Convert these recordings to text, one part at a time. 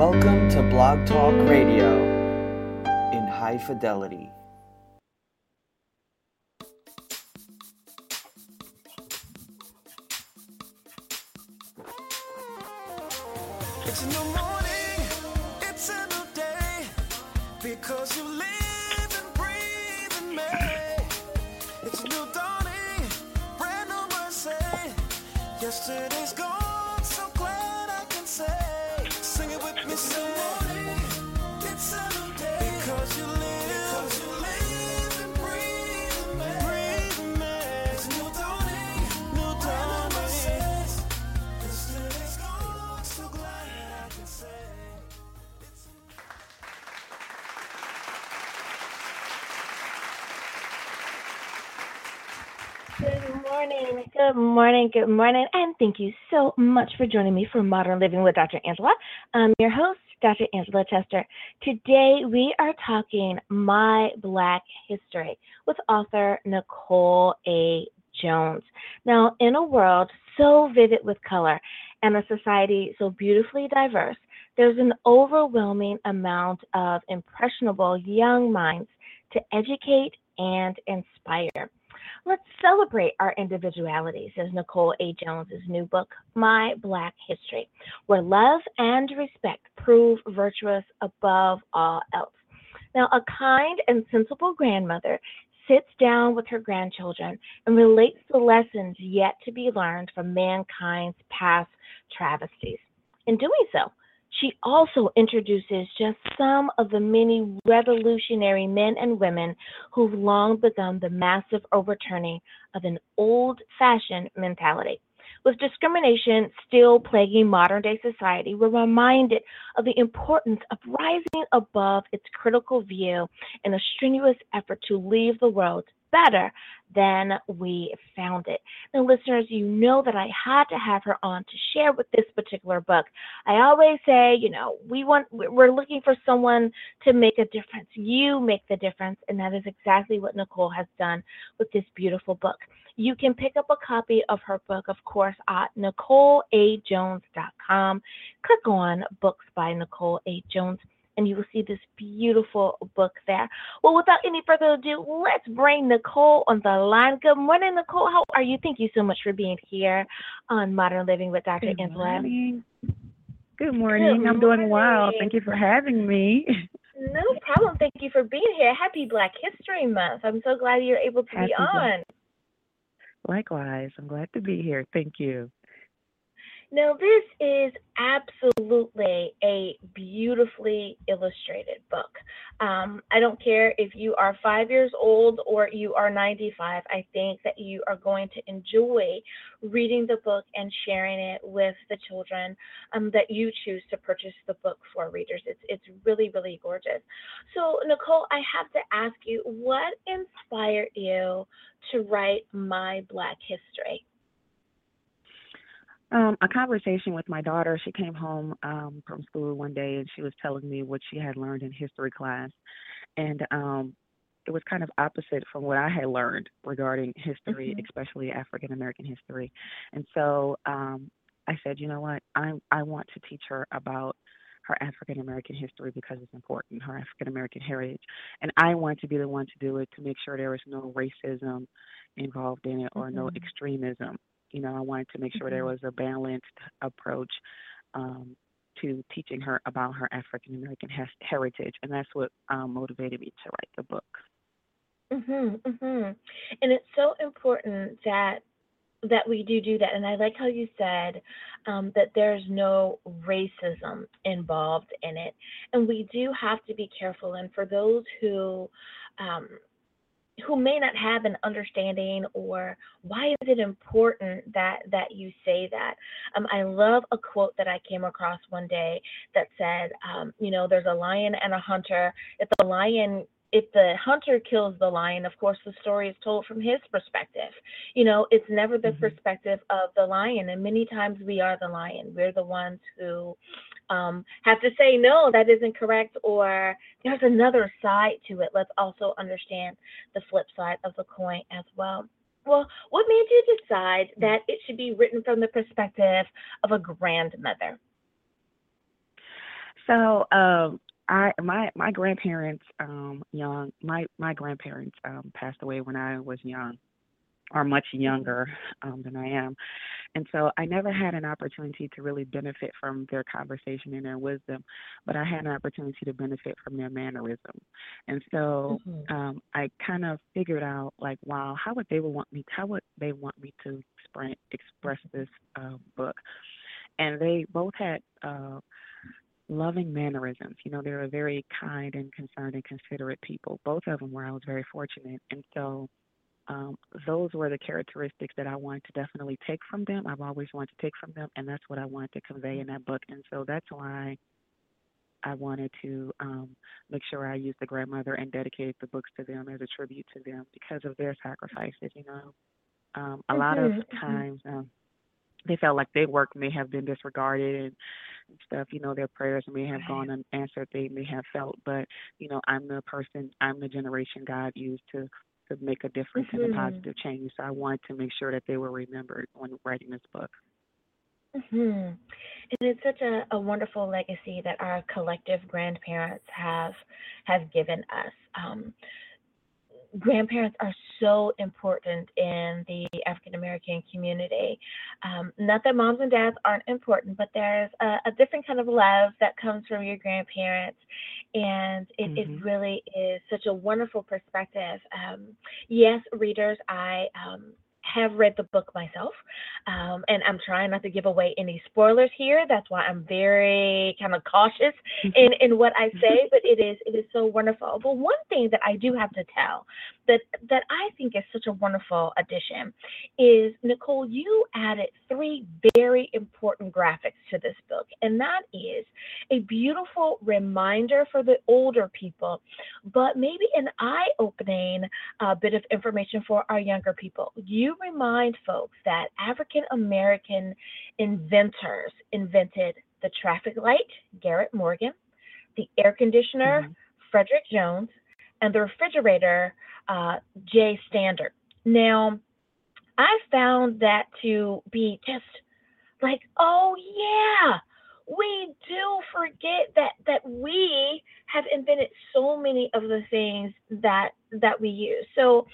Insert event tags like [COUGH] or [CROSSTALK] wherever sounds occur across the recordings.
Welcome to Blog Talk Radio in high fidelity. It's morning, it's a new day, because you live and breathe in me. It's new dawning, brand new mercy. Yesterday's gone, Sing it with me, say. It's a day, because you good morning, good morning, and thank you so much for joining me for Modern Living with Dr. Angela. I'm your host, Dr. Angela Chester. Today we are talking My Black History with author Nicole A. Jones. Now, in a world so vivid with color and a society so beautifully diverse, there's an overwhelming amount of impressionable young minds to educate and inspire. Let's celebrate our individuality, says Nicole A. Jones's new book, My Black History, where love and respect prove virtuous above all else. Now, a kind and sensible grandmother sits down with her grandchildren and relates the lessons yet to be learned from mankind's past travesties. In doing so, she also introduces just some of the many revolutionary men and women who've long begun the massive overturning of an old fashioned mentality. With discrimination still plaguing modern day society, we're reminded of the importance of rising above its critical view in a strenuous effort to leave the world better than we found it. Now, listeners, you know that I had to have her on to share with this particular book. I always say, you know, we want we're looking for someone to make a difference. You make the difference, and that is exactly what Nicole has done with this beautiful book. You can pick up a copy of her book, of course, at NicoleAJones.com. Click on Books by Nicole A. Jones and you will see this beautiful book there. Well, without any further ado, let's bring Nicole on the line. Good morning, Nicole. How are you? Thank you so much for being here on Modern Living with Dr. Good morning. Good morning. I'm doing well. Thank you for having me. No problem. Thank you for being here. Happy Black History Month. I'm so glad you're able to be Happy Black- on. Likewise, I'm glad to be here. Thank you. Now, this is absolutely a beautifully illustrated book. Um, I don't care if you are five years old or you are 95. I think that you are going to enjoy reading the book and sharing it with the children um, that you choose to purchase the book for readers. It's, it's really, really gorgeous. So, Nicole, I have to ask you what inspired you to write My Black History? Um, a conversation with my daughter. She came home um, from school one day and she was telling me what she had learned in history class, and um, it was kind of opposite from what I had learned regarding history, Mhm. especially African American history. And so um, I said, you know what, I I want to teach her about her African American history because it's important, her African American heritage, and I want to be the one to do it to make sure there is no racism involved in it or no Mhm. extremism. You know, I wanted to make sure there Mhm. was a balanced approach um, to teaching her about her African American hes- heritage, and that's what um, motivated me to write the book. Mhm, mhm. And it's so important that that we do do that. And I like how you said um, that there's no racism involved in it, and we do have to be careful. And for those who um, who may not have an understanding or why is it important that that you say that um, i love a quote that i came across one day that said um, you know there's a lion and a hunter if the lion if the hunter kills the lion, of course, the story is told from his perspective. You know, it's never the Mhm. perspective of the lion. And many times we are the lion. We're the ones who um, have to say, no, that isn't correct, or there's another side to it. Let's also understand the flip side of the coin as well. Well, what made you decide that it should be written from the perspective of a grandmother? So, um, I my my grandparents, um, young my my grandparents um passed away when I was young, or much younger um, than I am, and so I never had an opportunity to really benefit from their conversation and their wisdom, but I had an opportunity to benefit from their mannerism. And so Mhm. um, I kind of figured out, like, wow, how would they want me? How would they want me to express express this uh, book? And they both had uh, loving mannerisms. You know, they were very kind and concerned and considerate people. Both of them were. I was very fortunate, and so um, those were the characteristics that I wanted to definitely take from them. I've always wanted to take from them, and that's what I wanted to convey in that book. And so that's why I wanted to um, make sure I used the grandmother and dedicated the books to them as a tribute to them because of their sacrifices. You know, um, a lot of Mhm, mhm. times um, they felt like their work may have been disregarded and and stuff. You know, their prayers may have gone unanswered. They may have felt, but you know, I'm the person, I'm the generation God used to to make a difference and Mhm. a positive change. So I wanted to make sure that they were remembered when writing this book. hmm And it's such a, a wonderful legacy that our collective grandparents have have given us. Um, grandparents are so important in the African American community. Um, not that moms and dads aren't important, but there's a, a different kind of love that comes from your grandparents, and it, it Mhm. really is such a wonderful perspective. Um, yes, readers, I um, have read the book myself, um, and I'm trying not to give away any spoilers here. That's why I'm very kind of cautious in, in what I say, but it is it is so wonderful. But one thing that I do have to tell that that I think is such a wonderful addition is Nicole, you added three very important graphics to this book, and that is a beautiful reminder for the older people, but maybe an eye-opening uh, bit of information for our younger people. You remind folks that African American inventors invented the traffic light, Garrett Morgan, the air conditioner, Mhm. Frederick Jones, and the refrigerator, uh, Jay Standard. Now, I found that to be just like, oh yeah, we do forget that that we have invented so many of the things that that we use. So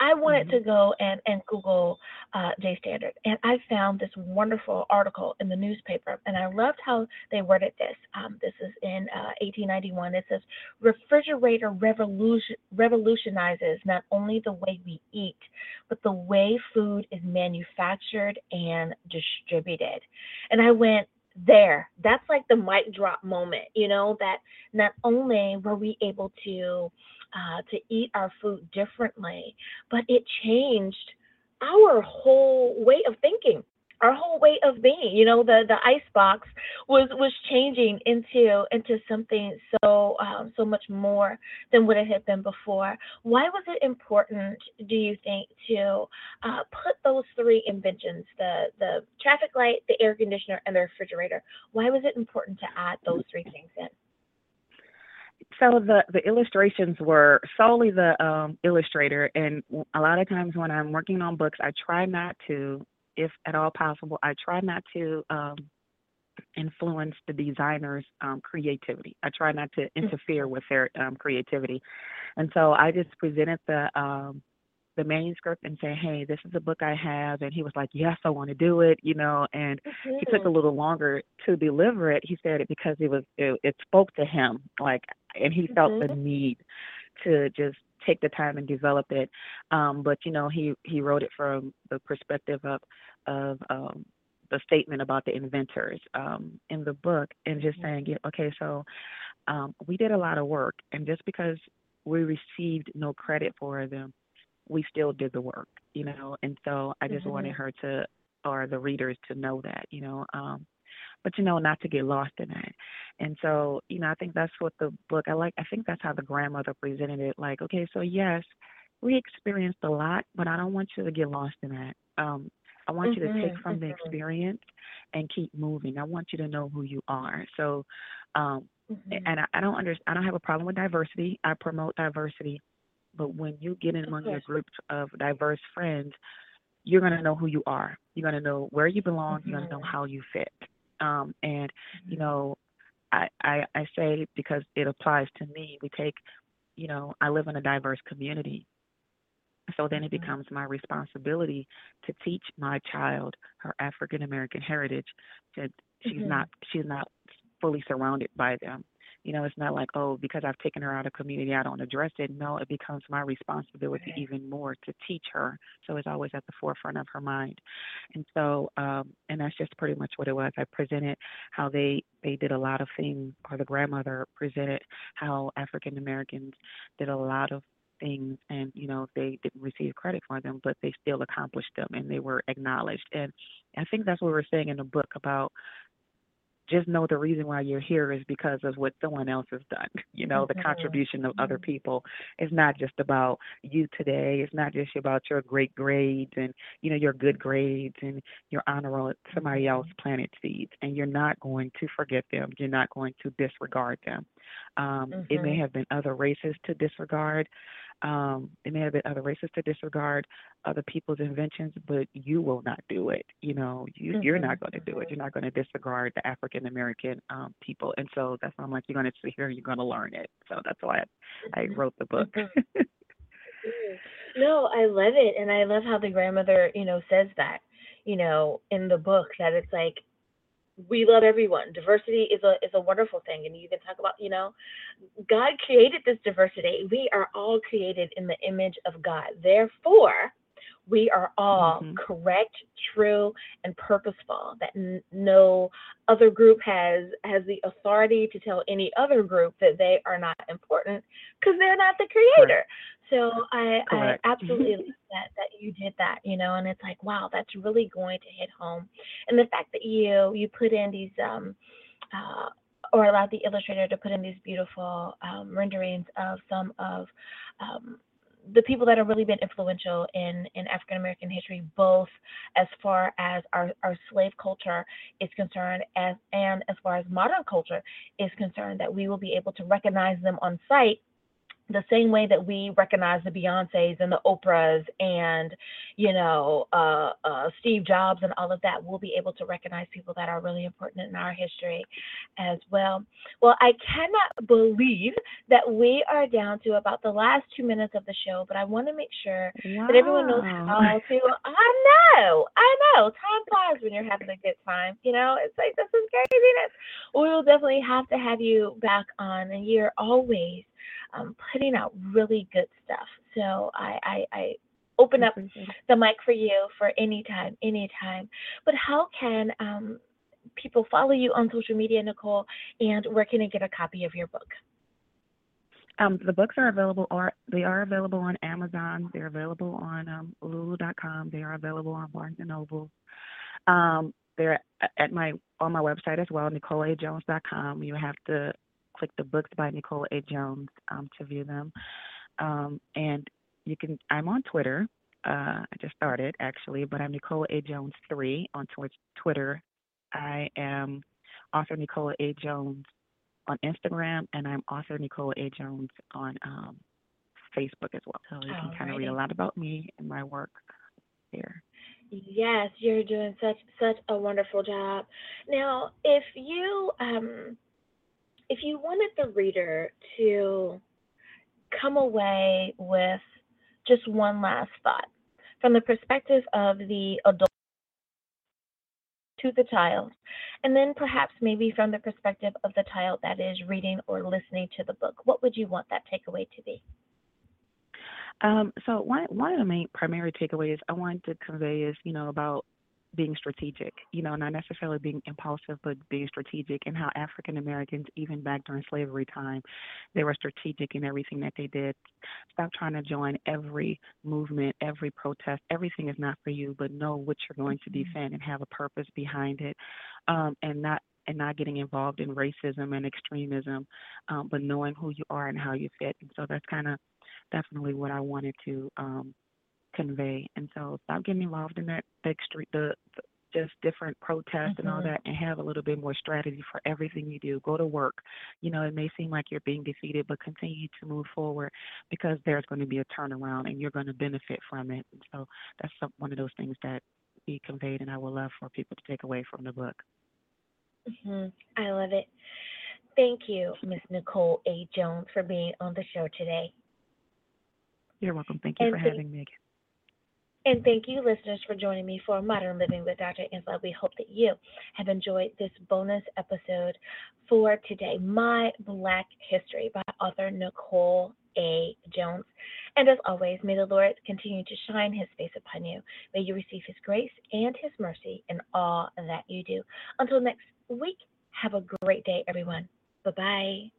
I wanted to go and and Google uh, J Standard, and I found this wonderful article in the newspaper, and I loved how they worded this. Um, this is in uh, 1891. It says, "Refrigerator revolution revolutionizes not only the way we eat, but the way food is manufactured and distributed." And I went, there that's like the mic drop moment you know that not only were we able to uh, to eat our food differently but it changed our whole way of thinking our whole way of being. You know the the ice box was was changing into into something so um, so much more than what it had been before. Why was it important do you think to uh, put those three inventions the the traffic light the air conditioner and the refrigerator? Why was it important to add those three things in so the the illustrations were solely the um, illustrator, and a lot of times when I'm working on books, I try not to, if at all possible, I try not to um, influence the designer's um, creativity. I try not to interfere with their um, creativity, and so I just presented the um, the manuscript and say, hey, this is a book I have, and he was like, yes, I want to do it, you know, and he took a Mhm. little longer to deliver it. He said it because it was it, it spoke to him, like, and he felt the need to just take the time and develop it. Um, but you know, he he wrote it from the perspective of of um, the statement about the inventors um, in the book, and just saying, yeah, okay, so um, we did a lot of work, and just because we received no credit for them, we still did the work, you know. And so I just wanted Mhm. her to, or the readers to know that, you know. Um, but you know, not to get lost in that. And so, you know, I think that's what the book. I like. I think that's how the grandmother presented it. Like, okay, so yes, we experienced a lot, but I don't want you to get lost in that. Um, I want you to take Mhm, from the experience and keep moving. I want you to know who you are. So, um, Mhm. and I, I don't under, I don't have a problem with diversity. I promote diversity, but when you get in among your groups of diverse friends, you're gonna know who you are. You're gonna know where you belong. You're gonna know Mhm. how you fit. Um, and you know, I, I I say because it applies to me. We take, you know, I live in a diverse community, so then it Mhm. becomes my responsibility to teach my child her African American heritage. To she's Mhm. not she's not fully surrounded by them. You know, it's not like oh because I've taken her out of community I don't address it. No, it becomes my responsibility even more to teach her. So it's always at the forefront of her mind. And so um and that's just pretty much what it was. I presented how they they did a lot of things or the grandmother presented how African Americans did a lot of things and you know they didn't receive credit for them but they still accomplished them and they were acknowledged and i think that's what we're saying in the book about just know the reason why you're here is because of what someone else has done [LAUGHS] you know the Mhm. contribution of other Mhm. people it's not just about you today it's not just about your great grades and you know your good grades and your honor roll somebody Mhm. else planted seeds and you're not going to forget them you're not going to disregard them um it may Mhm. have been other races to disregard um, it may have been other races to disregard other people's inventions, but you will not do it. You know, you, you're Mhm. not going to do it. You're not going to disregard the African American um, people, and so that's why I'm like, you're going to sit here, you're going to learn it. So that's why I, I wrote the book. Mhm. Mm. [LAUGHS] No, I love it, and I love how the grandmother, you know, says that, you know, in the book that it's like we love everyone. Diversity is a is a wonderful thing, and you can talk about, you know, God created this diversity. We are all created in the image of God. Therefore, we are all Mhm. correct, true, and purposeful. That n- no other group has has the authority to tell any other group that they are not important because they're not the creator. So I I absolutely love that that you did that, you know, and it's like wow, that's really going to hit home. And the fact that you you put in these um uh or allowed the illustrator to put in these beautiful um, renderings of some of um, the people that have really been influential in, in African American history, both as far as our, our slave culture is concerned, as and as far as modern culture is concerned, that we will be able to recognize them on sight the same way that we recognize the Beyoncés and the Oprahs and, you know, uh, uh, Steve Jobs and all of that, we'll be able to recognize people that are really important in our history as well. Well, I cannot believe that we are down to about the last two minutes of the show, but I want to make sure that everyone knows Wow. how to. [LAUGHS] I know, I know. Time flies when you're having a good time. You know, it's like this is craziness. We will definitely have to have you back on, and you're always um, putting out really good stuff. So I, I, I open up the mic for you for any time, any time. But how can um, people follow you on social media, Nicole, and where can they get a copy of your book? Um, the books are available, or they are available on Amazon. They're available on um, Lulu.com. They are available on Barnes and Noble. Um, they're at my on my website as well, NicoleAJones.com. You have to click the books by Nicole A. Jones um, to view them. Um, and you can. I'm on Twitter. Uh, I just started actually, but I'm Nicole A. Jones three on Twi- Twitter. I am author Nicole A. Jones on Instagram, and I'm author Nicole A. Jones on um, Facebook as well. So you can kind of read a lot about me and my work there. Yes, you're doing such such a wonderful job. Now, if you um if you wanted the reader to come away with just one last thought from the perspective of the adult to the child, and then perhaps maybe from the perspective of the child that is reading or listening to the book, what would you want that takeaway to be? Um, so one one of the main primary takeaways I wanted to convey is, you know, about being strategic, you know, not necessarily being impulsive, but being strategic and how African Americans, even back during slavery time, they were strategic in everything that they did. Stop trying to join every movement, every protest. Everything is not for you, but know what you're going to defend and have a purpose behind it. Um, and not and not getting involved in racism and extremism, um, but knowing who you are and how you fit. And so that's kind of definitely what I wanted to um, convey. And so stop getting involved in that big street, the, the just different protests and all Mhm. that, and have a little bit more strategy for everything you do. Go to work. You know, it may seem like you're being defeated, but continue to move forward because there's going to be a turnaround, and you're going to benefit from it. And so that's some, one of those things that be conveyed, and I would love for people to take away from the book. hmm I love it. thank you, Miss Nicole A. Jones, for being on the show today. You're welcome. Thank you And for thank- having me again. And thank you, listeners, for joining me for Modern Living with Dr. Angela. We hope that you have enjoyed this bonus episode for today, My Black History by author Nicole A. Jones. And as always, may the Lord continue to shine his face upon you. May you receive his grace and his mercy in all that you do. Until next week, have a great day, everyone. Bye bye.